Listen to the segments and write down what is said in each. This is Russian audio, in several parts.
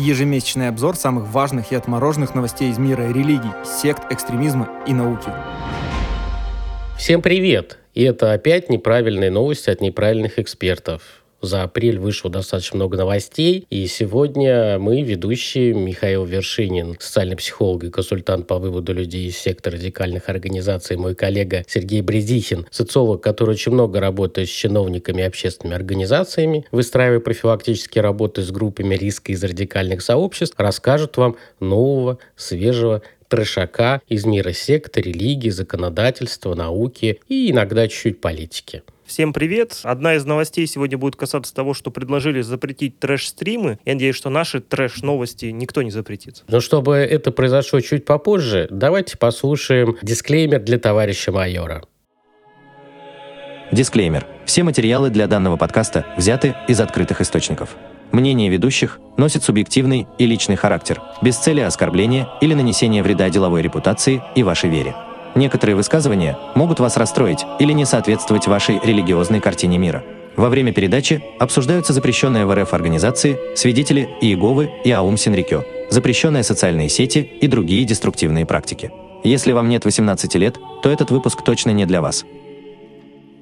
Ежемесячный обзор самых важных и отмороженных новостей из мира религий, сект, экстремизма и науки. Всем привет! И это опять неправильные новости от неправильных экспертов. За апрель вышло достаточно много новостей, и сегодня мы, ведущие Михаил Вершинин, социальный психолог и консультант по выводу людей из сектора радикальных организаций, мой коллега Сергей Бредихин, социолог, который очень много работает с чиновниками и общественными организациями, выстраивая профилактические работы с группами риска из радикальных сообществ, расскажут вам нового, свежего трешака из мира секты, религии, законодательства, науки и иногда чуть-чуть политики. Всем привет! Одна из новостей сегодня будет касаться того, что предложили запретить трэш-стримы. Я надеюсь, что наши трэш-новости никто не запретит. Но чтобы это произошло чуть попозже, давайте послушаем дисклеймер для товарища майора. Дисклеймер. Все материалы для данного подкаста взяты из открытых источников. Мнение ведущих носит субъективный и личный характер, без цели оскорбления или нанесения вреда деловой репутации и вашей вере. Некоторые высказывания могут вас расстроить или не соответствовать вашей религиозной картине мира. Во время передачи обсуждаются запрещенные в РФ организации, свидетели Иеговы и Аум Синрикё, запрещенные социальные сети и другие деструктивные практики. Если вам нет 18 лет, то этот выпуск точно не для вас.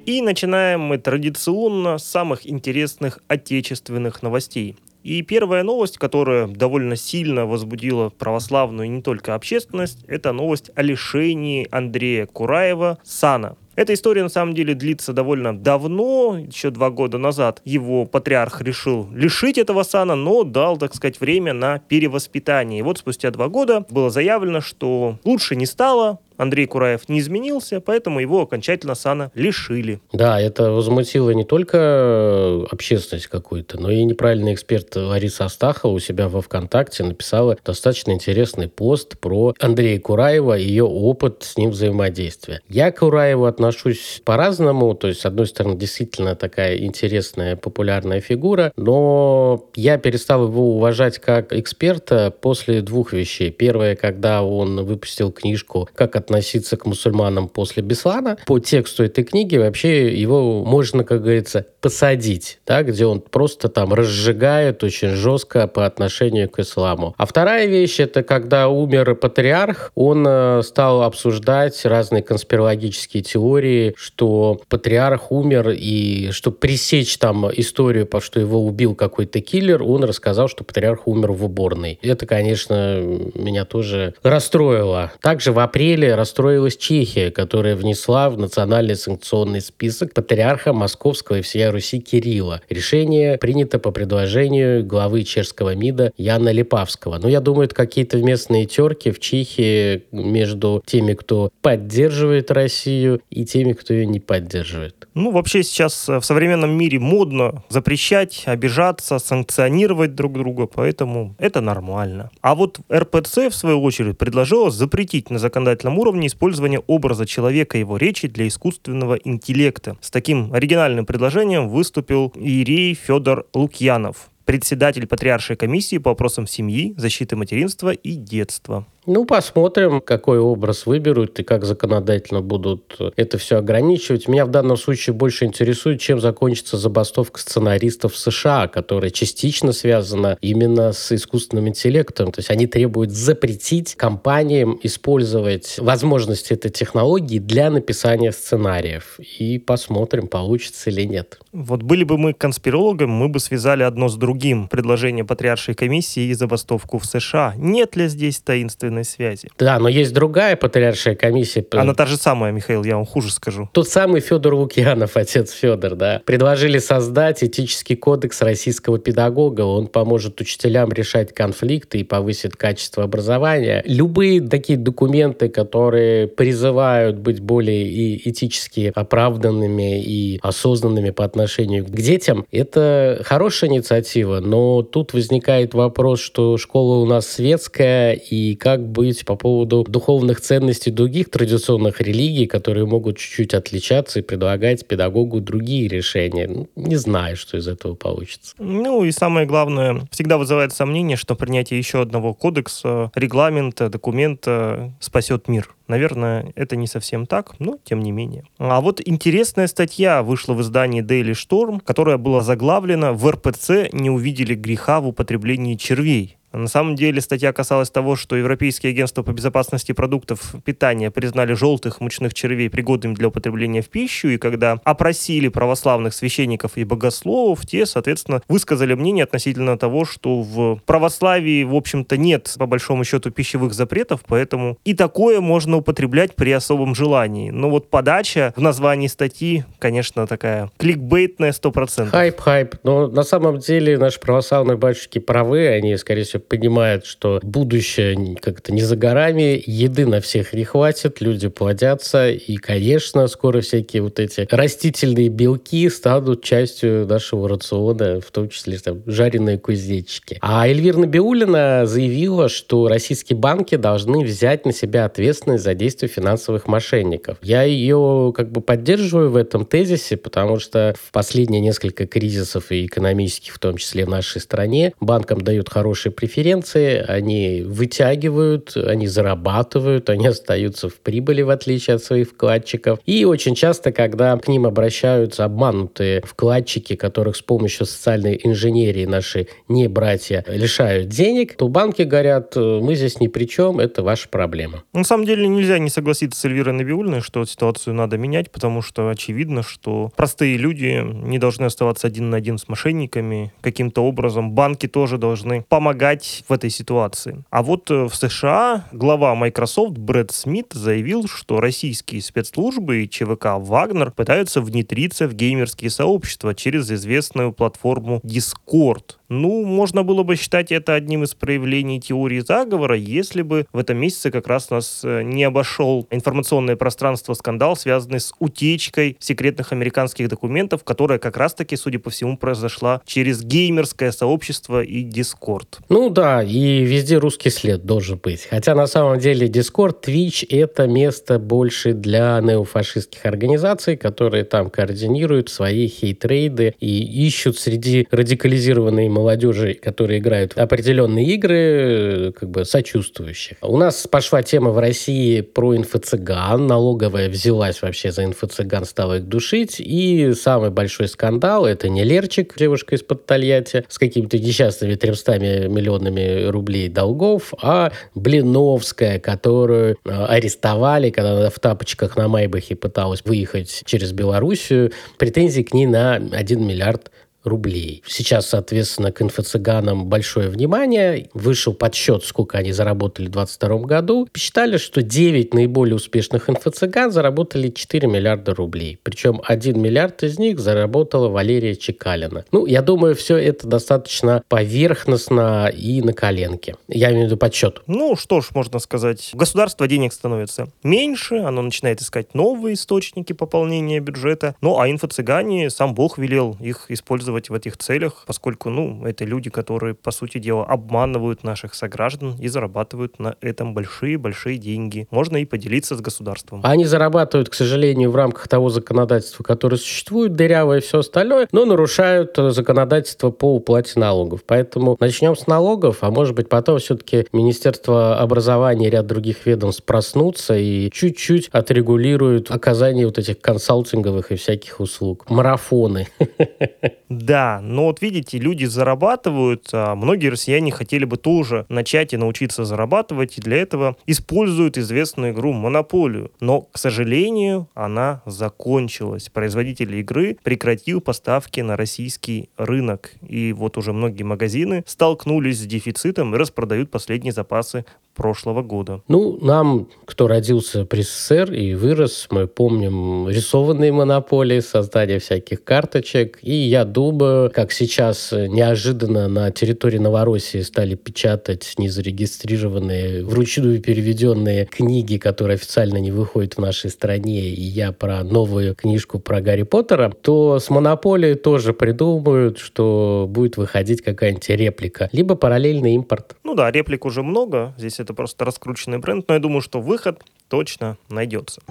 И начинаем мы традиционно с самых интересных отечественных новостей. И первая новость, которая довольно сильно возбудила православную и не только общественность, это новость о лишении Андрея Кураева сана. Эта история на самом деле длится довольно давно, еще два года назад его патриарх решил лишить этого сана, но дал, так сказать, время на перевоспитание. И вот спустя два года было заявлено, что лучше не стало, Андрей Кураев не изменился, поэтому его окончательно сана лишили. Да, это возмутило не только общественность какую-то, но и неправильный эксперт Лариса Астахова у себя во ВКонтакте написала достаточно интересный пост про Андрея Кураева и ее опыт с ним взаимодействия. Я к Кураеву отношусь по-разному, то есть, с одной стороны, действительно такая интересная, популярная фигура, но я перестал его уважать как эксперта после двух вещей. Первое, когда он выпустил книжку «Как от относиться к мусульманам после Беслана. По тексту этой книги вообще его можно, как говорится, посадить, да, где он просто там разжигает очень жестко по отношению к исламу. А вторая вещь, это когда умер патриарх, он э, стал обсуждать разные конспирологические теории, что патриарх умер, и чтобы пресечь там историю, по что его убил какой-то киллер, он рассказал, что патриарх умер в уборной. Это, конечно, меня тоже расстроило. Также в апреле расстроилась Чехия, которая внесла в национальный санкционный список патриарха Московского и всея Руси Кирилла. Решение принято по предложению главы чешского МИДа Яна Липавского. Но я думаю, это какие-то местные терки в Чехии между теми, кто поддерживает Россию, и теми, кто ее не поддерживает. Ну, вообще сейчас э, в современном мире модно запрещать, обижаться, санкционировать друг друга, поэтому это нормально. А вот РПЦ, в свою очередь, предложила запретить на законодательном уровне уровне использования образа человека и его речи для искусственного интеллекта. С таким оригинальным предложением выступил Ирей Федор Лукьянов, председатель Патриаршей комиссии по вопросам семьи, защиты материнства и детства. Ну, посмотрим, какой образ выберут и как законодательно будут это все ограничивать. Меня в данном случае больше интересует, чем закончится забастовка сценаристов в США, которая частично связана именно с искусственным интеллектом. То есть они требуют запретить компаниям использовать возможности этой технологии для написания сценариев. И посмотрим, получится или нет. Вот были бы мы конспирологами, мы бы связали одно с другим предложение Патриаршей комиссии и забастовку в США. Нет ли здесь таинственной обратной связи. Да, но есть другая патриаршая комиссия. Она та же самая, Михаил, я вам хуже скажу. Тот самый Федор Лукьянов, отец Федор, да. Предложили создать этический кодекс российского педагога. Он поможет учителям решать конфликты и повысит качество образования. Любые такие документы, которые призывают быть более и этически оправданными и осознанными по отношению к детям, это хорошая инициатива, но тут возникает вопрос, что школа у нас светская, и как быть по поводу духовных ценностей других традиционных религий, которые могут чуть-чуть отличаться и предлагать педагогу другие решения. Ну, не знаю, что из этого получится. Ну и самое главное, всегда вызывает сомнение, что принятие еще одного кодекса, регламента, документа спасет мир. Наверное, это не совсем так, но тем не менее. А вот интересная статья вышла в издании Daily Storm, которая была заглавлена «В РПЦ не увидели греха в употреблении червей». На самом деле статья касалась того, что Европейские агентства по безопасности продуктов питания признали желтых мучных червей пригодными для употребления в пищу, и когда опросили православных священников и богословов, те, соответственно, высказали мнение относительно того, что в православии, в общем-то, нет, по большому счету, пищевых запретов, поэтому и такое можно употреблять при особом желании. Но вот подача в названии статьи, конечно, такая кликбейтная 100%. Хайп-хайп. Но на самом деле наши православные батюшки правы, они, скорее всего, понимают, что будущее как-то не за горами, еды на всех не хватит, люди плодятся, и, конечно, скоро всякие вот эти растительные белки станут частью нашего рациона, в том числе там, жареные кузнечики. А Эльвира Набиулина заявила, что российские банки должны взять на себя ответственность за действия финансовых мошенников. Я ее как бы поддерживаю в этом тезисе, потому что в последние несколько кризисов и экономических, в том числе в нашей стране, банкам дают хорошие преференции преференции, они вытягивают, они зарабатывают, они остаются в прибыли, в отличие от своих вкладчиков. И очень часто, когда к ним обращаются обманутые вкладчики, которых с помощью социальной инженерии наши не братья лишают денег, то банки говорят, мы здесь ни при чем, это ваша проблема. На самом деле нельзя не согласиться с Эльвирой Набиульной, что ситуацию надо менять, потому что очевидно, что простые люди не должны оставаться один на один с мошенниками. Каким-то образом банки тоже должны помогать помогать в этой ситуации. А вот э, в США глава Microsoft Брэд Смит заявил, что российские спецслужбы и ЧВК «Вагнер» пытаются внедриться в геймерские сообщества через известную платформу Discord. Ну, можно было бы считать это одним из проявлений теории заговора, если бы в этом месяце как раз нас э, не обошел информационное пространство скандал, связанный с утечкой секретных американских документов, которая как раз-таки, судя по всему, произошла через геймерское сообщество и Discord. Ну да, и везде русский след должен быть. Хотя на самом деле Discord, Twitch — это место больше для неофашистских организаций, которые там координируют свои хейтрейды и ищут среди радикализированной молодежи, которые играют в определенные игры, как бы сочувствующих. У нас пошла тема в России про инфо-цыган. Налоговая взялась вообще за инфо-цыган, стала их душить. И самый большой скандал — это не Лерчик, девушка из-под Тольятти, с какими-то несчастными 300 миллионами рублей долгов, а Блиновская, которую э, арестовали, когда она в тапочках на Майбахе пыталась выехать через Белоруссию. Претензии к ней на 1 миллиард рублей. Сейчас, соответственно, к инфо-цыганам большое внимание. Вышел подсчет, сколько они заработали в 2022 году. Посчитали, что 9 наиболее успешных инфо-цыган заработали 4 миллиарда рублей. Причем 1 миллиард из них заработала Валерия Чекалина. Ну, я думаю, все это достаточно поверхностно и на коленке. Я имею в виду подсчет. Ну, что ж, можно сказать, государство денег становится меньше, оно начинает искать новые источники пополнения бюджета. Ну, а инфо-цыгане, сам Бог велел их использовать использовать в этих целях, поскольку, ну, это люди, которые, по сути дела, обманывают наших сограждан и зарабатывают на этом большие-большие деньги. Можно и поделиться с государством. Они зарабатывают, к сожалению, в рамках того законодательства, которое существует, дырявое и все остальное, но нарушают э, законодательство по уплате налогов. Поэтому начнем с налогов, а может быть потом все-таки Министерство образования и ряд других ведомств проснутся и чуть-чуть отрегулируют оказание вот этих консалтинговых и всяких услуг. Марафоны. Да, но вот видите, люди зарабатывают, а многие россияне хотели бы тоже начать и научиться зарабатывать, и для этого используют известную игру «Монополию». Но, к сожалению, она закончилась. Производитель игры прекратил поставки на российский рынок. И вот уже многие магазины столкнулись с дефицитом и распродают последние запасы прошлого года. Ну, нам, кто родился при СССР и вырос, мы помним рисованные монополии, создание всяких карточек. И я думаю, как сейчас неожиданно на территории Новороссии стали печатать незарегистрированные, вручную переведенные книги, которые официально не выходят в нашей стране, и я про новую книжку про Гарри Поттера, то с монополией тоже придумают, что будет выходить какая-нибудь реплика. Либо параллельный импорт. Ну да, реплик уже много. Здесь это просто раскрученный бренд. Но я думаю, что выход точно найдется.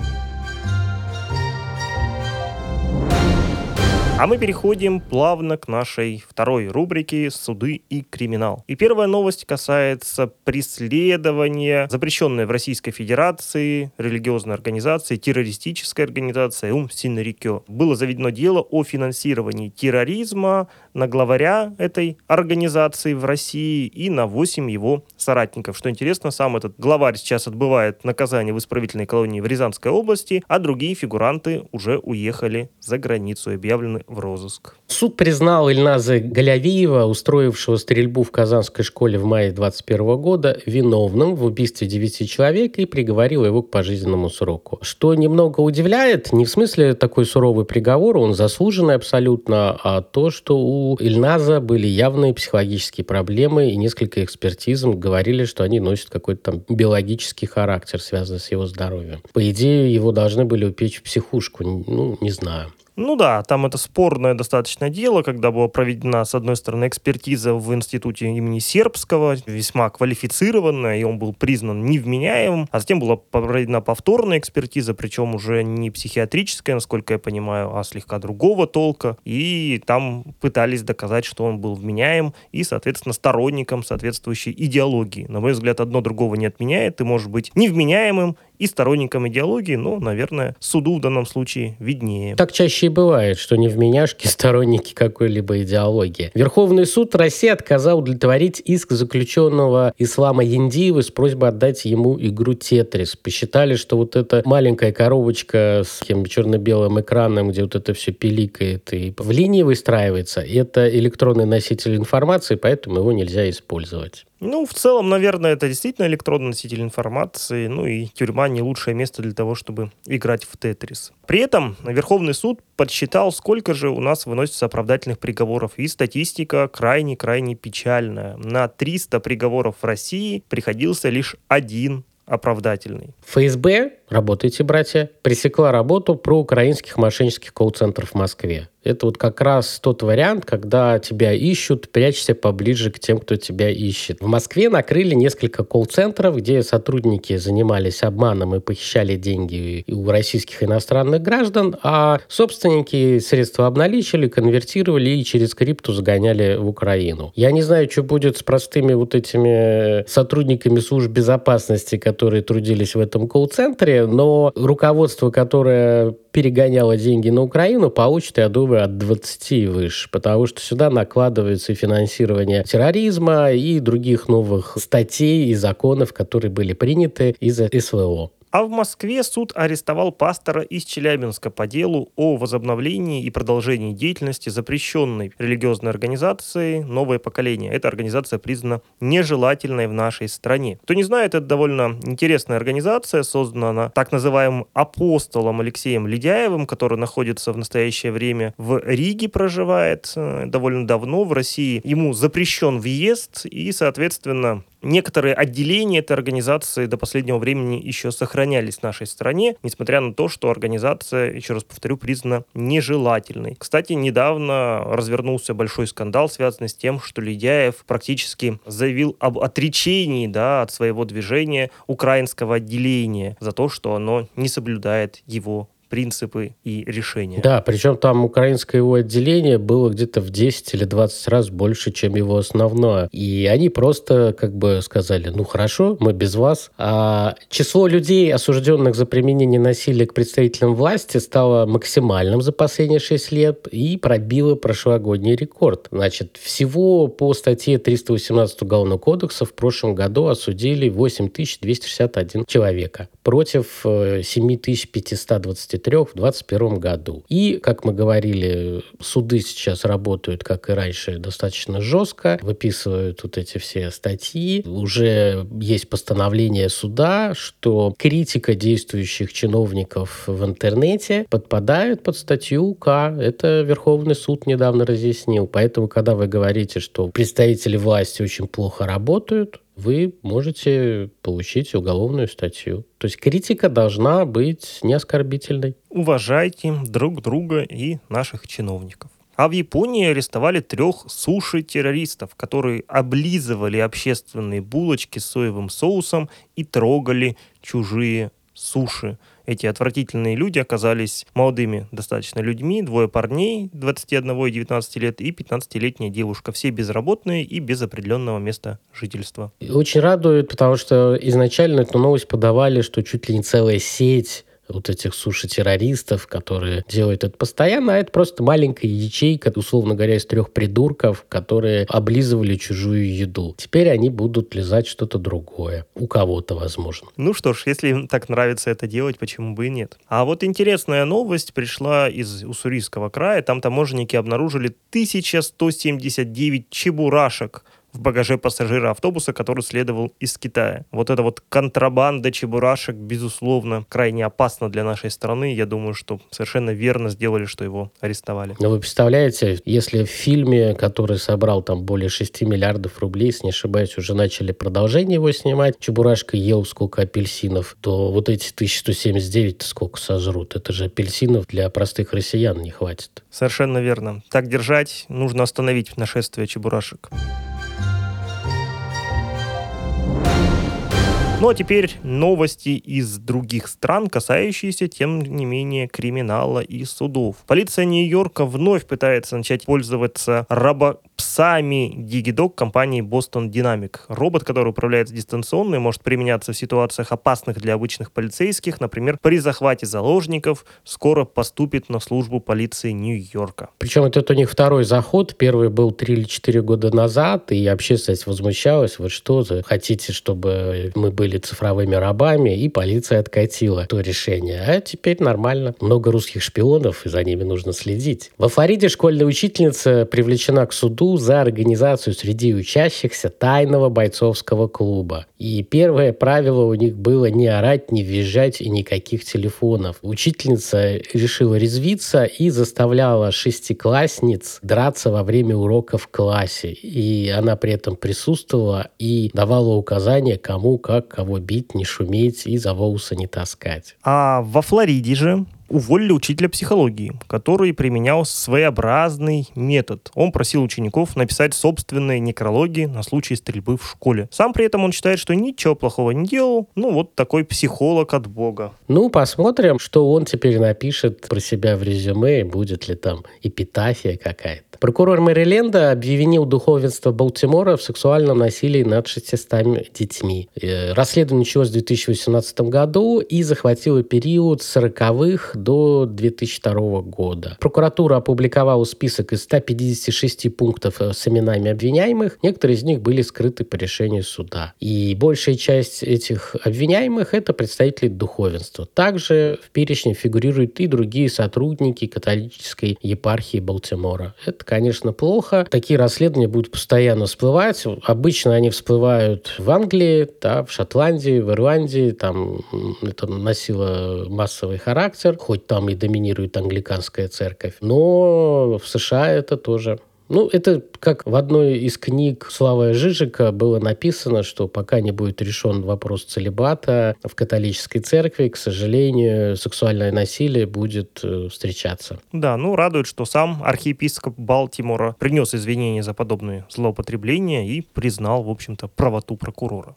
А мы переходим плавно к нашей второй рубрике «Суды и криминал». И первая новость касается преследования запрещенной в Российской Федерации религиозной организации, террористической организации Ум Синрикё. Было заведено дело о финансировании терроризма на главаря этой организации в России и на 8 его соратников. Что интересно, сам этот главарь сейчас отбывает наказание в исправительной колонии в Рязанской области, а другие фигуранты уже уехали за границу и объявлены в розыск. Суд признал Ильназа Галявиева, устроившего стрельбу в Казанской школе в мае 2021 года, виновным в убийстве девяти человек и приговорил его к пожизненному сроку. Что немного удивляет, не в смысле такой суровый приговор, он заслуженный абсолютно, а то, что у Ильназа были явные психологические проблемы, и несколько экспертизм говорили, что они носят какой-то там биологический характер, связанный с его здоровьем. По идее, его должны были упечь в психушку, ну, не знаю. Ну да, там это спорное достаточно дело, когда была проведена, с одной стороны, экспертиза в институте имени Сербского, весьма квалифицированная, и он был признан невменяемым, а затем была проведена повторная экспертиза, причем уже не психиатрическая, насколько я понимаю, а слегка другого толка, и там пытались доказать, что он был вменяем и, соответственно, сторонником соответствующей идеологии. На мой взгляд, одно другого не отменяет, ты можешь быть невменяемым и сторонником идеологии, ну, наверное, суду в данном случае виднее. Так чаще и бывает, что не вменяшки сторонники какой-либо идеологии. Верховный суд России отказал удовлетворить иск заключенного Ислама Яндиева с просьбой отдать ему игру Тетрис. Посчитали, что вот эта маленькая коробочка с черно-белым экраном, где вот это все пиликает и в линии выстраивается, это электронный носитель информации, поэтому его нельзя использовать. Ну, в целом, наверное, это действительно электронный носитель информации, ну и тюрьма не лучшее место для того, чтобы играть в Тетрис. При этом Верховный суд подсчитал, сколько же у нас выносится оправдательных приговоров, и статистика крайне-крайне печальная. На 300 приговоров в России приходился лишь один оправдательный. ФСБ, работайте, братья, пресекла работу про украинских мошеннических колл-центров в Москве. Это вот как раз тот вариант, когда тебя ищут, прячься поближе к тем, кто тебя ищет. В Москве накрыли несколько колл-центров, где сотрудники занимались обманом и похищали деньги у российских иностранных граждан, а собственники средства обналичили, конвертировали и через крипту загоняли в Украину. Я не знаю, что будет с простыми вот этими сотрудниками служб безопасности, которые трудились в этом колл-центре, но руководство, которое перегоняло деньги на Украину, получит, я думаю, от 20 и выше, потому что сюда накладывается и финансирование терроризма и других новых статей и законов, которые были приняты из-за СВО. А в Москве суд арестовал пастора из Челябинска по делу о возобновлении и продолжении деятельности запрещенной религиозной организации «Новое поколение». Эта организация признана нежелательной в нашей стране. Кто не знает, это довольно интересная организация, создана так называемым апостолом Алексеем Ледяевым, который находится в настоящее время в Риге, проживает э, довольно давно в России. Ему запрещен въезд и, соответственно, Некоторые отделения этой организации до последнего времени еще сохранялись в нашей стране, несмотря на то, что организация, еще раз повторю, признана нежелательной. Кстати, недавно развернулся большой скандал, связанный с тем, что Ледяев практически заявил об отречении да, от своего движения украинского отделения за то, что оно не соблюдает его принципы и решения. Да, причем там украинское его отделение было где-то в 10 или 20 раз больше, чем его основное. И они просто как бы сказали, ну хорошо, мы без вас. А число людей, осужденных за применение насилия к представителям власти, стало максимальным за последние 6 лет и пробило прошлогодний рекорд. Значит, всего по статье 318 Уголовного кодекса в прошлом году осудили 8261 человека против 7523 53 в 2021 году. И, как мы говорили, суды сейчас работают, как и раньше, достаточно жестко, выписывают вот эти все статьи. Уже есть постановление суда, что критика действующих чиновников в интернете подпадает под статью К. Это Верховный суд недавно разъяснил. Поэтому, когда вы говорите, что представители власти очень плохо работают, вы можете получить уголовную статью. То есть критика должна быть не оскорбительной. Уважайте друг друга и наших чиновников. А в Японии арестовали трех суши-террористов, которые облизывали общественные булочки с соевым соусом и трогали чужие суши. Эти отвратительные люди оказались молодыми достаточно людьми, двое парней 21 и 19 лет и 15-летняя девушка. Все безработные и без определенного места жительства. Очень радует, потому что изначально эту новость подавали, что чуть ли не целая сеть вот этих суши-террористов, которые делают это постоянно, а это просто маленькая ячейка, условно говоря, из трех придурков, которые облизывали чужую еду. Теперь они будут лизать что-то другое. У кого-то, возможно. Ну что ж, если им так нравится это делать, почему бы и нет. А вот интересная новость пришла из Уссурийского края. Там таможенники обнаружили 1179 чебурашек в багаже пассажира автобуса, который следовал из Китая. Вот эта вот контрабанда чебурашек, безусловно, крайне опасна для нашей страны. Я думаю, что совершенно верно сделали, что его арестовали. Но вы представляете, если в фильме, который собрал там более 6 миллиардов рублей, если не ошибаюсь, уже начали продолжение его снимать, Чебурашка ел сколько апельсинов, то вот эти 1179 сколько сожрут? Это же апельсинов для простых россиян не хватит. Совершенно верно. Так держать, нужно остановить нашествие чебурашек. Ну а теперь новости из других стран, касающиеся, тем не менее, криминала и судов. Полиция Нью-Йорка вновь пытается начать пользоваться робопсами Digidog компании Boston Dynamic. Робот, который управляется дистанционно и может применяться в ситуациях опасных для обычных полицейских, например, при захвате заложников, скоро поступит на службу полиции Нью-Йорка. Причем это у них второй заход. Первый был 3 или 4 года назад, и общественность возмущалась. Вот что за хотите, чтобы мы были были цифровыми рабами, и полиция откатила то решение. А теперь нормально. Много русских шпионов, и за ними нужно следить. Во Флориде школьная учительница привлечена к суду за организацию среди учащихся тайного бойцовского клуба. И первое правило у них было не орать, не визжать и никаких телефонов. Учительница решила резвиться и заставляла шестиклассниц драться во время урока в классе. И она при этом присутствовала и давала указания, кому, как, кого бить, не шуметь и за волосы не таскать. А во Флориде же уволили учителя психологии, который применял своеобразный метод. Он просил учеников написать собственные некрологи на случай стрельбы в школе. Сам при этом он считает, что ничего плохого не делал. Ну, вот такой психолог от бога. Ну, посмотрим, что он теперь напишет про себя в резюме, будет ли там эпитафия какая-то. Прокурор Мэриленда обвинил духовенство Балтимора в сексуальном насилии над 600 детьми. Э, расследование началось в 2018 году и захватило период с 40-х до 2002 года. Прокуратура опубликовала список из 156 пунктов э, с именами обвиняемых. Некоторые из них были скрыты по решению суда. И большая часть этих обвиняемых – это представители духовенства. Также в перечне фигурируют и другие сотрудники католической епархии Балтимора. Это, конечно, плохо. Такие расследования будут постоянно всплывать. Обычно они всплывают в Англии, да, в Шотландии, в Ирландии. Там это носило массовый характер хоть там и доминирует англиканская церковь. Но в США это тоже ну, это как в одной из книг Слава Жижика было написано, что пока не будет решен вопрос целебата в католической церкви, к сожалению, сексуальное насилие будет э, встречаться. Да, ну радует, что сам архиепископ Балтимора принес извинения за подобные злоупотребления и признал, в общем-то, правоту прокурора.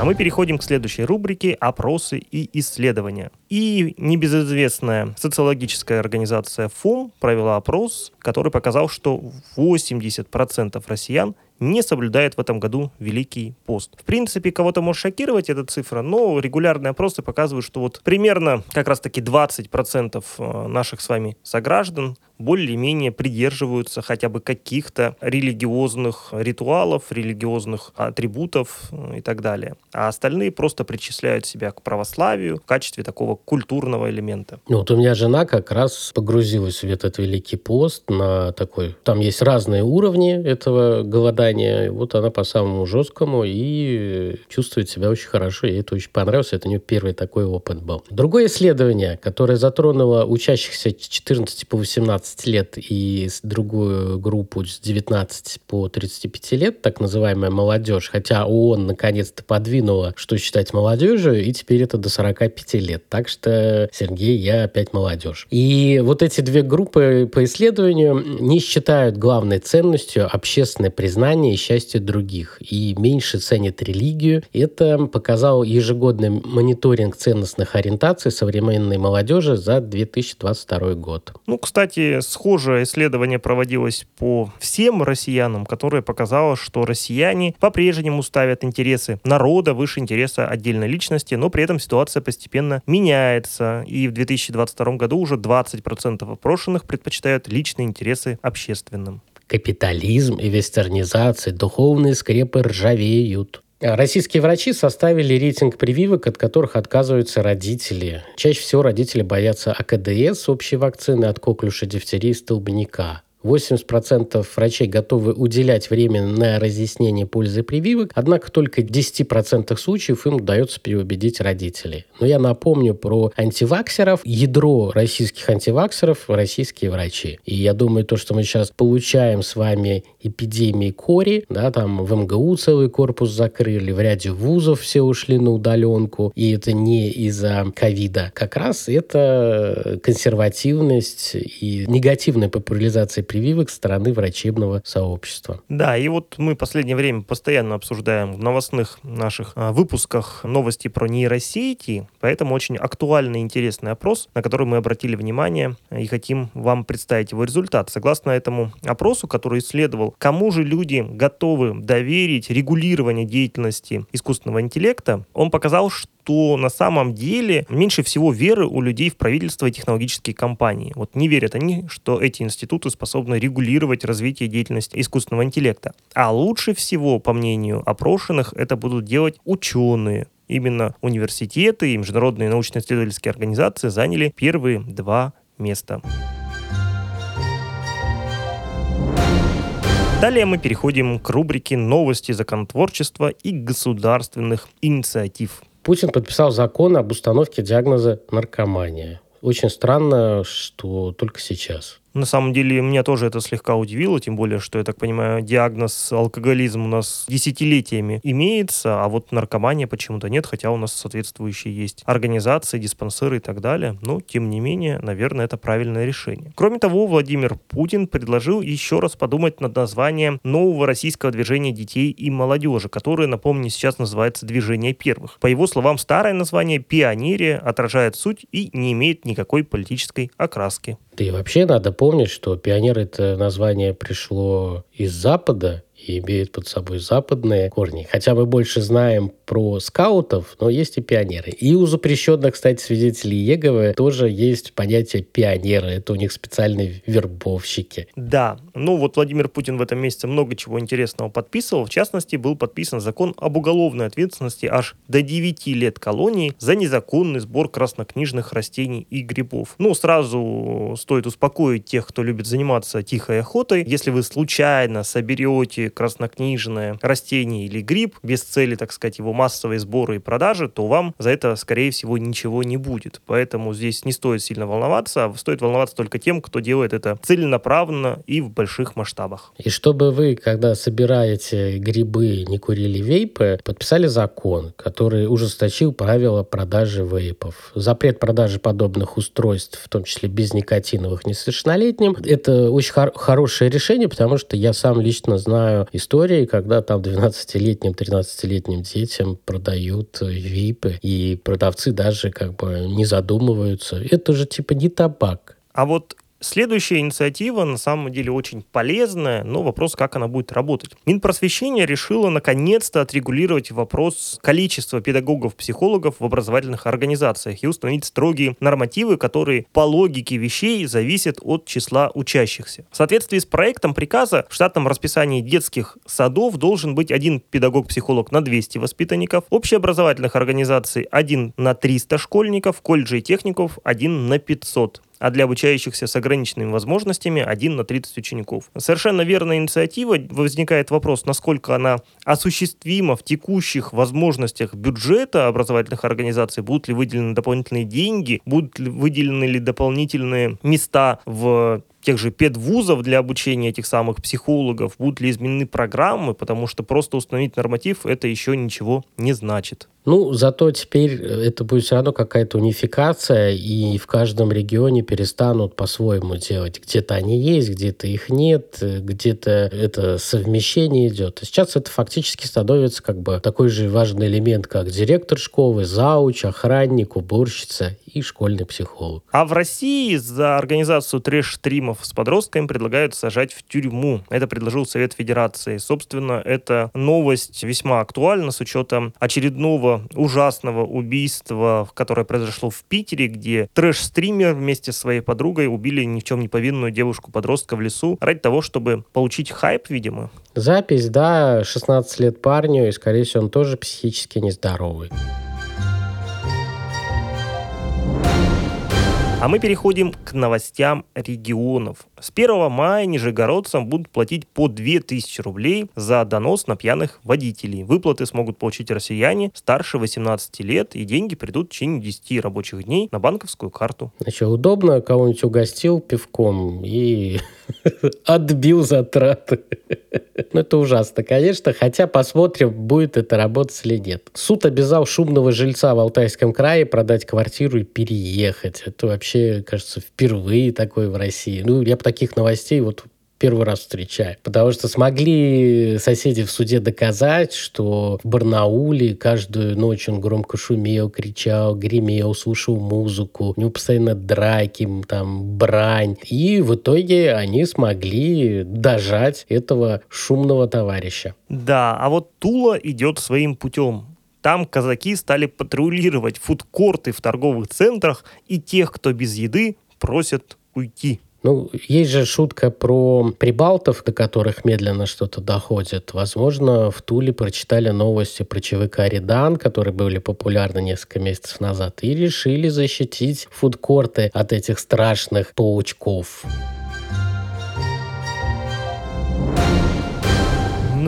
А мы переходим к следующей рубрике «Опросы и исследования». И небезызвестная социологическая организация ФУМ провела опрос, который показал, что 80% россиян не соблюдает в этом году Великий пост. В принципе, кого-то может шокировать эта цифра, но регулярные опросы показывают, что вот примерно как раз-таки 20% э, наших с вами сограждан более-менее придерживаются хотя бы каких-то религиозных ритуалов, религиозных атрибутов э, и так далее. А остальные просто причисляют себя к православию в качестве такого культурного элемента. Ну, вот у меня жена как раз погрузилась в этот Великий пост на такой... Там есть разные уровни этого голодания. Вот она по самому жесткому и чувствует себя очень хорошо. Ей это очень понравилось. Это у нее первый такой опыт был. Другое исследование, которое затронуло учащихся с 14 по 18 15 лет и другую группу с 19 по 35 лет, так называемая молодежь, хотя ООН наконец-то подвинула, что считать молодежью, и теперь это до 45 лет. Так что, Сергей, я опять молодежь. И вот эти две группы по исследованию не считают главной ценностью общественное признание и счастье других, и меньше ценят религию. Это показал ежегодный мониторинг ценностных ориентаций современной молодежи за 2022 год. Ну, кстати, схожее исследование проводилось по всем россиянам, которое показало, что россияне по-прежнему ставят интересы народа выше интереса отдельной личности, но при этом ситуация постепенно меняется. И в 2022 году уже 20% опрошенных предпочитают личные интересы общественным. Капитализм и вестернизация, духовные скрепы ржавеют. Российские врачи составили рейтинг прививок, от которых отказываются родители. Чаще всего родители боятся АКДС, общей вакцины от коклюша, дифтерии, столбняка. 80% врачей готовы уделять время на разъяснение пользы прививок, однако только в 10% случаев им удается переубедить родителей. Но я напомню про антиваксеров. Ядро российских антиваксеров – российские врачи. И я думаю, то, что мы сейчас получаем с вами эпидемии кори, да, там в МГУ целый корпус закрыли, в ряде вузов все ушли на удаленку, и это не из-за ковида. Как раз это консервативность и негативная популяризация прививок стороны врачебного сообщества. Да, и вот мы в последнее время постоянно обсуждаем в новостных наших а, выпусках новости про нейросети, поэтому очень актуальный и интересный опрос, на который мы обратили внимание и хотим вам представить его результат. Согласно этому опросу, который исследовал, кому же люди готовы доверить регулирование деятельности искусственного интеллекта, он показал, что что на самом деле меньше всего веры у людей в правительство и технологические компании. Вот не верят они, что эти институты способны регулировать развитие деятельности искусственного интеллекта. А лучше всего, по мнению опрошенных, это будут делать ученые, Именно университеты и международные научно-исследовательские организации заняли первые два места. Далее мы переходим к рубрике «Новости законотворчества и государственных инициатив». Путин подписал закон об установке диагноза наркомания. Очень странно, что только сейчас. На самом деле, меня тоже это слегка удивило, тем более, что, я так понимаю, диагноз алкоголизм у нас десятилетиями имеется, а вот наркомания почему-то нет, хотя у нас соответствующие есть организации, диспансеры и так далее. Но, тем не менее, наверное, это правильное решение. Кроме того, Владимир Путин предложил еще раз подумать над названием нового российского движения детей и молодежи, которое, напомню, сейчас называется «Движение первых». По его словам, старое название «Пионерия» отражает суть и не имеет никакой политической окраски. Да и вообще надо помнить, что пионер это название пришло из Запада, и имеют под собой западные корни. Хотя мы больше знаем про скаутов, но есть и пионеры. И у запрещенных, кстати, свидетелей Еговы тоже есть понятие пионера. Это у них специальные вербовщики. Да. Ну вот Владимир Путин в этом месяце много чего интересного подписывал. В частности, был подписан закон об уголовной ответственности аж до 9 лет колонии за незаконный сбор краснокнижных растений и грибов. Ну, сразу стоит успокоить тех, кто любит заниматься тихой охотой. Если вы случайно соберете краснокнижное растение или гриб без цели, так сказать, его массовой сбора и продажи, то вам за это, скорее всего, ничего не будет. Поэтому здесь не стоит сильно волноваться, а стоит волноваться только тем, кто делает это целенаправленно и в больших масштабах. И чтобы вы, когда собираете грибы, не курили вейпы, подписали закон, который ужесточил правила продажи вейпов. Запрет продажи подобных устройств, в том числе без никотиновых, несовершеннолетним. Это очень хор- хорошее решение, потому что я сам лично знаю истории, когда там 12-летним, 13-летним детям продают вейпы, и продавцы даже как бы не задумываются. Это же типа не табак. А вот Следующая инициатива на самом деле очень полезная, но вопрос, как она будет работать. Минпросвещение решило наконец-то отрегулировать вопрос количества педагогов-психологов в образовательных организациях и установить строгие нормативы, которые по логике вещей зависят от числа учащихся. В соответствии с проектом приказа в штатном расписании детских садов должен быть один педагог-психолог на 200 воспитанников, общеобразовательных организаций один на 300 школьников, колледжей и техников один на 500 а для обучающихся с ограниченными возможностями 1 на 30 учеников. Совершенно верная инициатива. Возникает вопрос, насколько она осуществима в текущих возможностях бюджета образовательных организаций, будут ли выделены дополнительные деньги, будут ли выделены ли дополнительные места в тех же педвузов для обучения этих самых психологов, будут ли изменены программы, потому что просто установить норматив это еще ничего не значит. Ну, зато теперь это будет все равно какая-то унификация, и в каждом регионе перестанут по-своему делать. Где-то они есть, где-то их нет, где-то это совмещение идет. А сейчас это фактически становится как бы такой же важный элемент, как директор школы, зауч, охранник, уборщица и школьный психолог. А в России за организацию трэш-стримов с подростками предлагают сажать в тюрьму. Это предложил Совет Федерации. Собственно, эта новость весьма актуальна с учетом очередного ужасного убийства, которое произошло в Питере, где трэш-стример вместе с своей подругой убили ни в чем не повинную девушку-подростка в лесу ради того, чтобы получить хайп, видимо. Запись, да, 16 лет парню, и, скорее всего, он тоже психически нездоровый. А мы переходим к новостям регионов. С 1 мая нижегородцам будут платить по 2000 рублей за донос на пьяных водителей. Выплаты смогут получить россияне старше 18 лет, и деньги придут в течение 10 рабочих дней на банковскую карту. Значит, удобно, кого-нибудь угостил пивком и отбил затраты. Ну, это ужасно, конечно, хотя посмотрим, будет это работать или нет. Суд обязал шумного жильца в Алтайском крае продать квартиру и переехать. Это вообще, кажется, впервые такое в России. Ну, я бы таких новостей вот первый раз встречаю. Потому что смогли соседи в суде доказать, что в Барнауле каждую ночь он громко шумел, кричал, гремел, слушал музыку. У него постоянно драки, там, брань. И в итоге они смогли дожать этого шумного товарища. Да, а вот Тула идет своим путем. Там казаки стали патрулировать фудкорты в торговых центрах и тех, кто без еды, просят уйти. Ну, есть же шутка про прибалтов, до которых медленно что-то доходит. Возможно, в Туле прочитали новости про ЧВК «Редан», которые были популярны несколько месяцев назад, и решили защитить фудкорты от этих страшных паучков.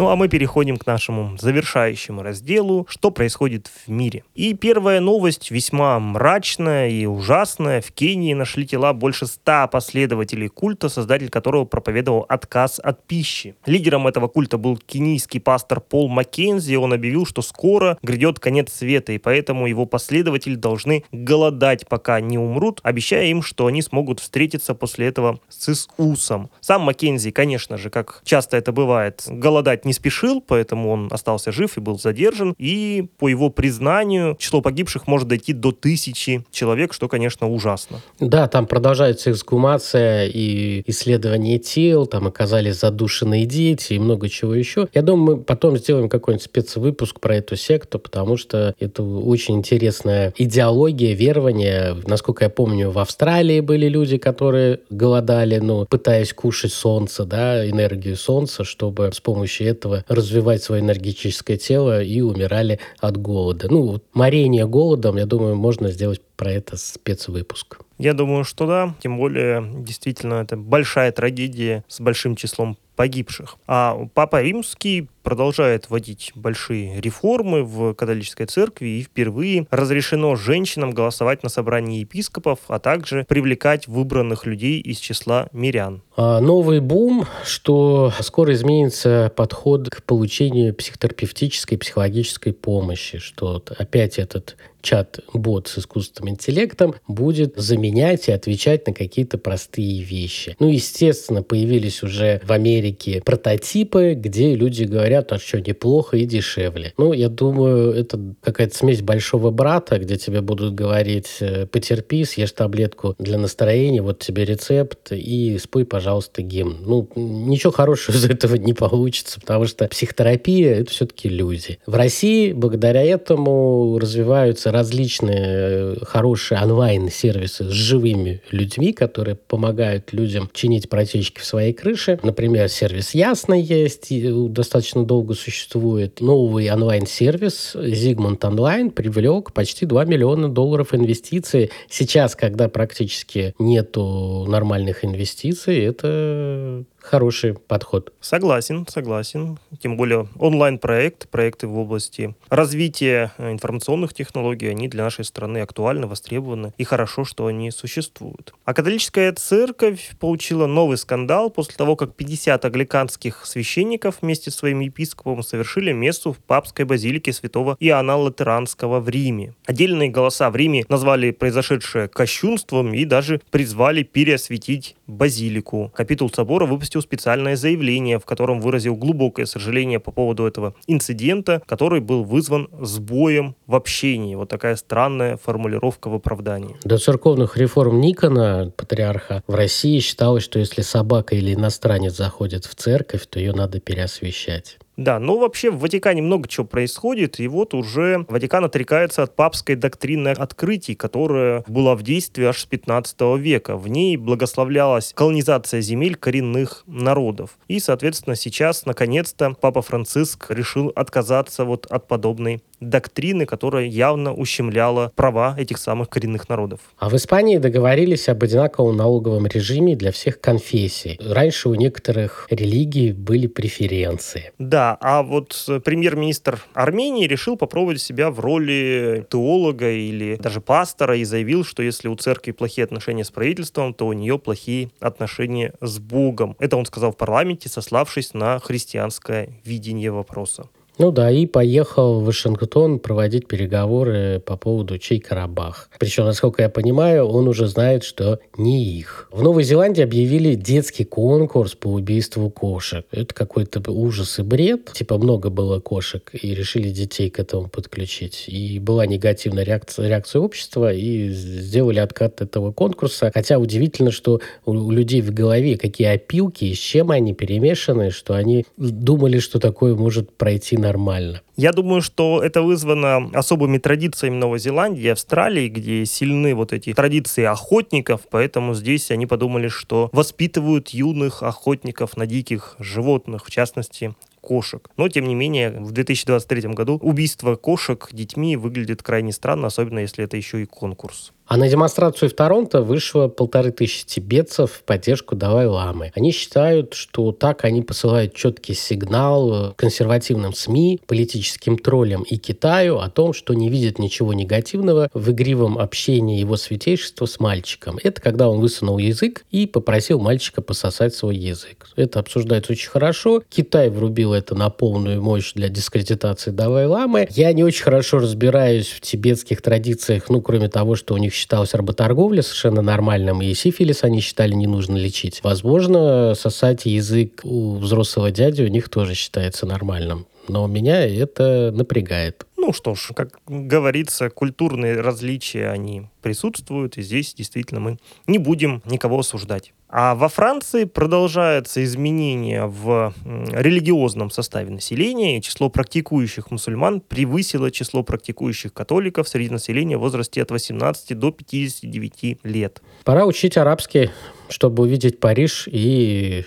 Ну а мы переходим к нашему завершающему разделу, что происходит в мире. И первая новость весьма мрачная и ужасная. В Кении нашли тела больше ста последователей культа, создатель которого проповедовал отказ от пищи. Лидером этого культа был кенийский пастор Пол Маккензи. Он объявил, что скоро грядет конец света, и поэтому его последователи должны голодать, пока не умрут, обещая им, что они смогут встретиться после этого с Иисусом. Сам Маккензи, конечно же, как часто это бывает, голодать не спешил, поэтому он остался жив и был задержан. И по его признанию число погибших может дойти до тысячи человек, что, конечно, ужасно. Да, там продолжается эксгумация и исследование тел, там оказались задушенные дети и много чего еще. Я думаю, мы потом сделаем какой-нибудь спецвыпуск про эту секту, потому что это очень интересная идеология, верование. Насколько я помню, в Австралии были люди, которые голодали, ну, пытаясь кушать солнце, да, энергию солнца, чтобы с помощью этого развивать свое энергетическое тело и умирали от голода. Ну, морение голодом, я думаю, можно сделать про это спецвыпуск. Я думаю, что да. Тем более, действительно, это большая трагедия с большим числом погибших. А Папа Римский продолжает вводить большие реформы в католической церкви и впервые разрешено женщинам голосовать на собрании епископов, а также привлекать выбранных людей из числа мирян. А новый бум, что скоро изменится подход к получению психотерапевтической психологической помощи, что опять этот чат-бот с искусственным интеллектом будет заменять и отвечать на какие-то простые вещи. Ну, естественно, появились уже в Америке прототипы, где люди говорят, говорят, а что, неплохо и дешевле. Ну, я думаю, это какая-то смесь большого брата, где тебе будут говорить, э, потерпи, съешь таблетку для настроения, вот тебе рецепт, и спой, пожалуйста, гимн. Ну, ничего хорошего из этого не получится, потому что психотерапия – это все-таки люди. В России благодаря этому развиваются различные э, хорошие онлайн-сервисы с живыми людьми, которые помогают людям чинить протечки в своей крыше. Например, сервис Ясно есть, достаточно долго существует. Новый онлайн-сервис Зигмунд Онлайн привлек почти 2 миллиона долларов инвестиций. Сейчас, когда практически нету нормальных инвестиций, это Хороший подход. Согласен, согласен. Тем более онлайн-проект, проекты в области развития информационных технологий, они для нашей страны актуальны, востребованы, и хорошо, что они существуют. А католическая церковь получила новый скандал после того, как 50 англиканских священников вместе с своим епископом совершили мессу в папской базилике святого Иоанна Латеранского в Риме. Отдельные голоса в Риме назвали произошедшее кощунством и даже призвали переосветить базилику. Капитул собора выпустил специальное заявление, в котором выразил глубокое сожаление по поводу этого инцидента, который был вызван сбоем в общении. Вот такая странная формулировка в оправдании. До церковных реформ Никона, патриарха, в России считалось, что если собака или иностранец заходит в церковь, то ее надо переосвещать. Да, но вообще в Ватикане много чего происходит, и вот уже Ватикан отрекается от папской доктрины открытий, которая была в действии аж с 15 века. В ней благословлялась колонизация земель коренных народов. И, соответственно, сейчас, наконец-то, Папа Франциск решил отказаться вот от подобной доктрины, которая явно ущемляла права этих самых коренных народов. А в Испании договорились об одинаковом налоговом режиме для всех конфессий. Раньше у некоторых религий были преференции. Да, а вот премьер-министр Армении решил попробовать себя в роли теолога или даже пастора и заявил, что если у церкви плохие отношения с правительством, то у нее плохие отношения с Богом. Это он сказал в парламенте, сославшись на христианское видение вопроса. Ну да, и поехал в Вашингтон проводить переговоры по поводу чей Карабах. Причем, насколько я понимаю, он уже знает, что не их. В Новой Зеландии объявили детский конкурс по убийству кошек. Это какой-то ужас и бред. Типа много было кошек, и решили детей к этому подключить. И была негативная реакция, реакция общества, и сделали откат этого конкурса. Хотя удивительно, что у людей в голове какие опилки, и с чем они перемешаны, что они думали, что такое может пройти на нормально. Я думаю, что это вызвано особыми традициями Новой Зеландии и Австралии, где сильны вот эти традиции охотников, поэтому здесь они подумали, что воспитывают юных охотников на диких животных, в частности, кошек. Но, тем не менее, в 2023 году убийство кошек детьми выглядит крайне странно, особенно если это еще и конкурс. А на демонстрацию в Торонто вышло полторы тысячи тибетцев в поддержку Далай-Ламы. Они считают, что так они посылают четкий сигнал консервативным СМИ, политическим троллям и Китаю о том, что не видят ничего негативного в игривом общении его святейшества с мальчиком. Это когда он высунул язык и попросил мальчика пососать свой язык. Это обсуждается очень хорошо. Китай врубил это на полную мощь для дискредитации Далай-Ламы. Я не очень хорошо разбираюсь в тибетских традициях, ну, кроме того, что у них считалась работорговля совершенно нормальным, и сифилис они считали не нужно лечить. Возможно, сосать язык у взрослого дяди у них тоже считается нормальным. Но меня это напрягает. Ну что ж, как говорится, культурные различия, они присутствуют, и здесь действительно мы не будем никого осуждать. А во Франции продолжаются изменения в религиозном составе населения, и число практикующих мусульман превысило число практикующих католиков среди населения в возрасте от 18 до 59 лет. Пора учить арабский, чтобы увидеть Париж и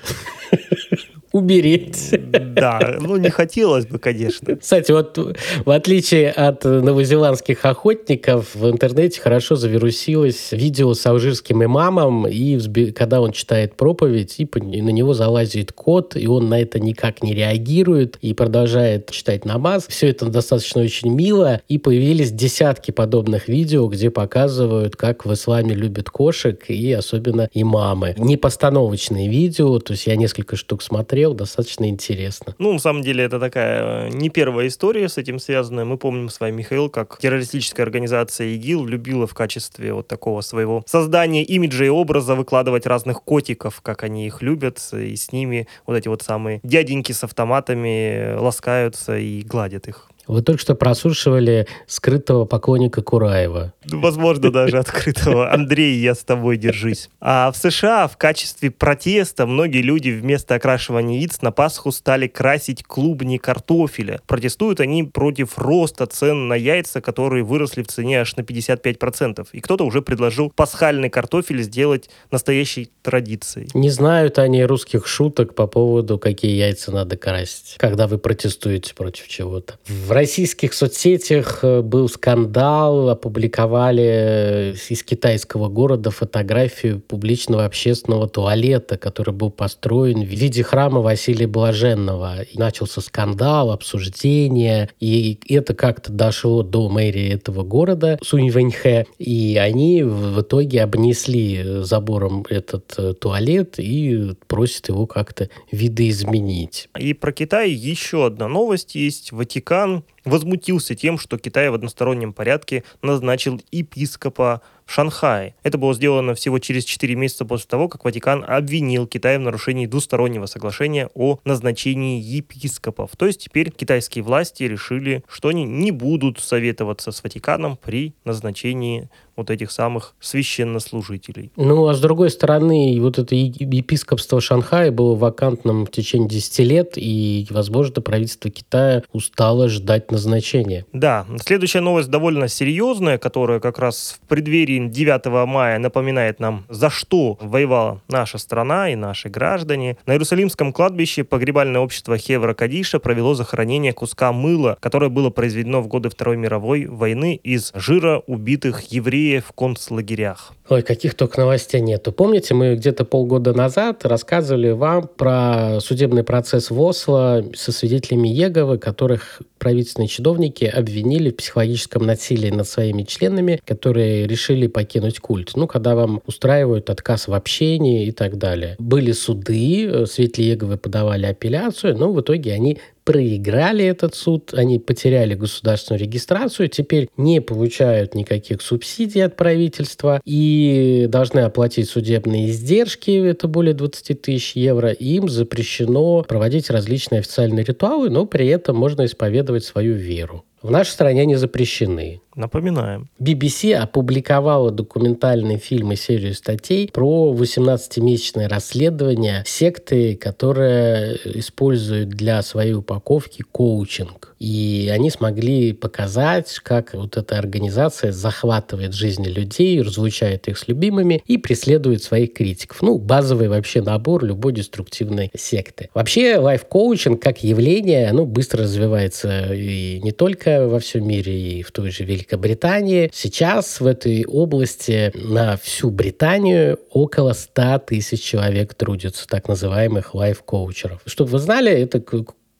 уберите. Да, ну не хотелось бы, конечно. Кстати, вот в отличие от новозеландских охотников, в интернете хорошо завирусилось видео с алжирским имамом, и когда он читает проповедь, и на него залазит кот, и он на это никак не реагирует, и продолжает читать намаз. Все это достаточно очень мило, и появились десятки подобных видео, где показывают, как в исламе любят кошек, и особенно имамы. Не постановочные видео, то есть я несколько штук смотрел, посмотрел, достаточно интересно. Ну, на самом деле, это такая э, не первая история с этим связанная. Мы помним с вами, Михаил, как террористическая организация ИГИЛ любила в качестве вот такого своего создания имиджа и образа выкладывать разных котиков, как они их любят, и с ними вот эти вот самые дяденьки с автоматами ласкаются и гладят их. Вы только что прослушивали скрытого поклонника Кураева. Возможно, даже открытого. Андрей, я с тобой держись. А в США в качестве протеста многие люди вместо окрашивания яиц на Пасху стали красить клубни картофеля. Протестуют они против роста цен на яйца, которые выросли в цене аж на 55%. И кто-то уже предложил пасхальный картофель сделать настоящей традицией. Не знают они русских шуток по поводу, какие яйца надо красить, когда вы протестуете против чего-то. В российских соцсетях э, был скандал, опубликовали э, из китайского города фотографию публичного общественного туалета, который был построен в виде храма Василия Блаженного. И начался скандал, обсуждение, и это как-то дошло до мэрии этого города, Суньвэньхэ, и они в итоге обнесли забором этот э, туалет и просят его как-то видоизменить. И про Китай еще одна новость есть. Ватикан возмутился тем, что Китай в одностороннем порядке назначил епископа в Шанхае. Это было сделано всего через 4 месяца после того, как Ватикан обвинил Китай в нарушении двустороннего соглашения о назначении епископов. То есть теперь китайские власти решили, что они не будут советоваться с Ватиканом при назначении вот этих самых священнослужителей. Ну, а с другой стороны, вот это епископство Шанхая было вакантным в течение 10 лет, и, возможно, правительство Китая устало ждать назначения. Да, следующая новость довольно серьезная, которая как раз в преддверии 9 мая напоминает нам, за что воевала наша страна и наши граждане. На Иерусалимском кладбище погребальное общество Хевра Кадиша провело захоронение куска мыла, которое было произведено в годы Второй мировой войны из жира убитых евреев в концлагерях. Ой, каких только новостей нету. Помните, мы где-то полгода назад рассказывали вам про судебный процесс в Осло со свидетелями Еговы, которых правительственные чиновники обвинили в психологическом насилии над своими членами, которые решили покинуть культ. Ну, когда вам устраивают отказ в общении и так далее. Были суды, э, свидетели Еговы подавали апелляцию, но в итоге они проиграли этот суд, они потеряли государственную регистрацию, теперь не получают никаких субсидий от правительства и должны оплатить судебные издержки, это более 20 тысяч евро, им запрещено проводить различные официальные ритуалы, но при этом можно исповедовать свою веру. В нашей стране они запрещены. Напоминаем. BBC опубликовала документальный фильм и серию статей про 18-месячное расследование секты, которая использует для своей упаковки коучинг. И они смогли показать, как вот эта организация захватывает жизни людей, разлучает их с любимыми и преследует своих критиков. Ну, базовый вообще набор любой деструктивной секты. Вообще, лайф-коучинг как явление, оно быстро развивается и не только во всем мире, и в той же Великобритании. Сейчас в этой области на всю Британию около 100 тысяч человек трудятся, так называемых лайф-коучеров. Чтобы вы знали, это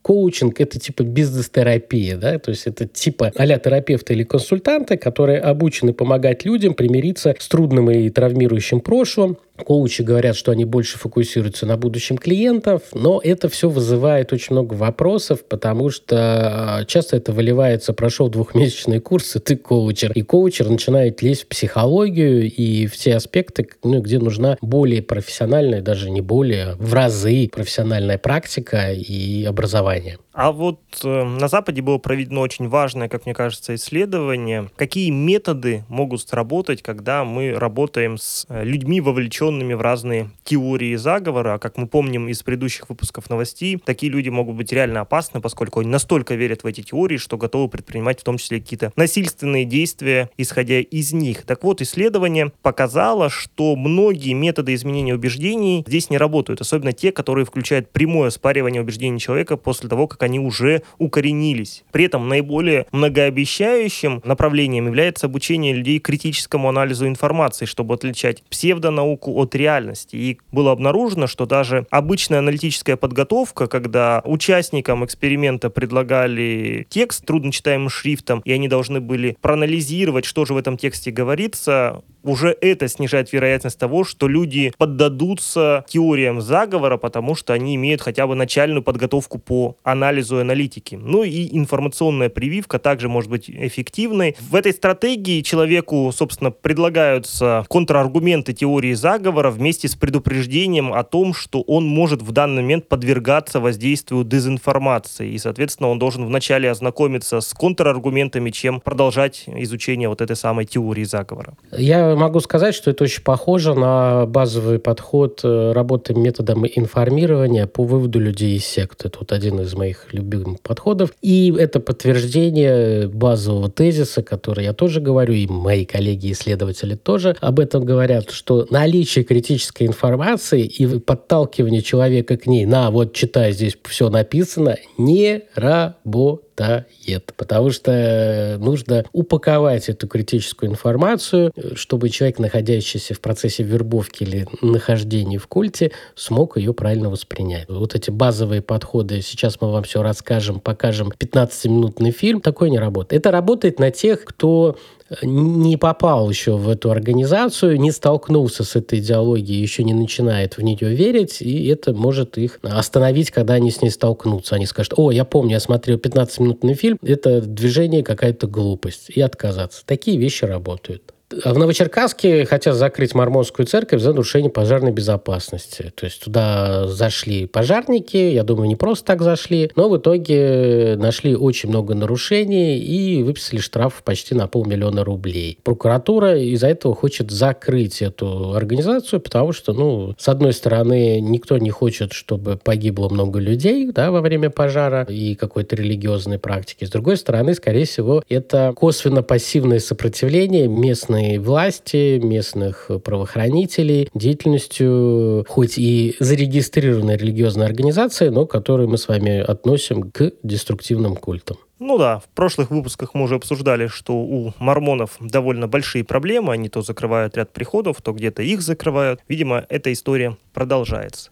коучинг это типа бизнес-терапия, да, то есть это типа а терапевта или консультанта, которые обучены помогать людям примириться с трудным и травмирующим прошлым, Коучи говорят, что они больше фокусируются на будущем клиентов, но это все вызывает очень много вопросов, потому что а, часто это выливается, прошел двухмесячный курс, и ты коучер. И коучер начинает лезть в психологию и в те аспекты, ну, где нужна более профессиональная, даже не более, в разы профессиональная практика и образование образования – а вот э, на Западе было проведено очень важное, как мне кажется, исследование, какие методы могут сработать, когда мы работаем с э, людьми, вовлеченными в разные теории заговора. А как мы помним из предыдущих выпусков новостей, такие люди могут быть реально опасны, поскольку они настолько верят в эти теории, что готовы предпринимать в том числе какие-то насильственные действия, исходя из них. Так вот, исследование показало, что многие методы изменения убеждений здесь не работают, особенно те, которые включают прямое спаривание убеждений человека после того, как они уже укоренились. При этом наиболее многообещающим направлением является обучение людей критическому анализу информации, чтобы отличать псевдонауку от реальности. И было обнаружено, что даже обычная аналитическая подготовка, когда участникам эксперимента предлагали текст трудночитаемым шрифтом, и они должны были проанализировать, что же в этом тексте говорится, уже это снижает вероятность того, что люди поддадутся теориям заговора, потому что они имеют хотя бы начальную подготовку по анализу и аналитике. Ну и информационная прививка также может быть эффективной. В этой стратегии человеку, собственно, предлагаются контраргументы теории заговора вместе с предупреждением о том, что он может в данный момент подвергаться воздействию дезинформации. И, соответственно, он должен вначале ознакомиться с контраргументами, чем продолжать изучение вот этой самой теории заговора. Я могу сказать, что это очень похоже на базовый подход э, работы методом информирования по выводу людей из секты. Это вот один из моих любимых подходов. И это подтверждение базового тезиса, который я тоже говорю, и мои коллеги-исследователи тоже об этом говорят, что наличие критической информации и подталкивание человека к ней, на, вот читай, здесь все написано, не работает работает. Потому что нужно упаковать эту критическую информацию, чтобы человек, находящийся в процессе вербовки или нахождения в культе, смог ее правильно воспринять. Вот эти базовые подходы, сейчас мы вам все расскажем, покажем 15-минутный фильм, такое не работает. Это работает на тех, кто не попал еще в эту организацию, не столкнулся с этой идеологией, еще не начинает в нее верить, и это может их остановить, когда они с ней столкнутся. Они скажут, о, я помню, я смотрел 15-минутный фильм, это движение какая-то глупость, и отказаться. Такие вещи работают. В Новочеркасске хотят закрыть Мормонскую церковь за нарушение пожарной безопасности. То есть туда зашли пожарники, я думаю, не просто так зашли, но в итоге нашли очень много нарушений и выписали штраф почти на полмиллиона рублей. Прокуратура из-за этого хочет закрыть эту организацию, потому что, ну, с одной стороны, никто не хочет, чтобы погибло много людей да, во время пожара и какой-то религиозной практики. С другой стороны, скорее всего, это косвенно-пассивное сопротивление местной местной власти, местных правоохранителей, деятельностью хоть и зарегистрированной религиозной организации, но которую мы с вами относим к деструктивным культам. Ну да, в прошлых выпусках мы уже обсуждали, что у мормонов довольно большие проблемы. Они то закрывают ряд приходов, то где-то их закрывают. Видимо, эта история продолжается.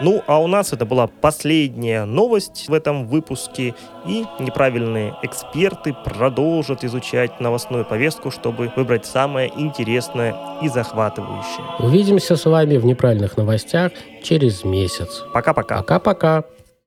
Ну, а у нас это была последняя новость в этом выпуске, и неправильные эксперты продолжат изучать новостную повестку, чтобы выбрать самое интересное и захватывающее. Увидимся с вами в неправильных новостях через месяц. Пока-пока. Пока-пока.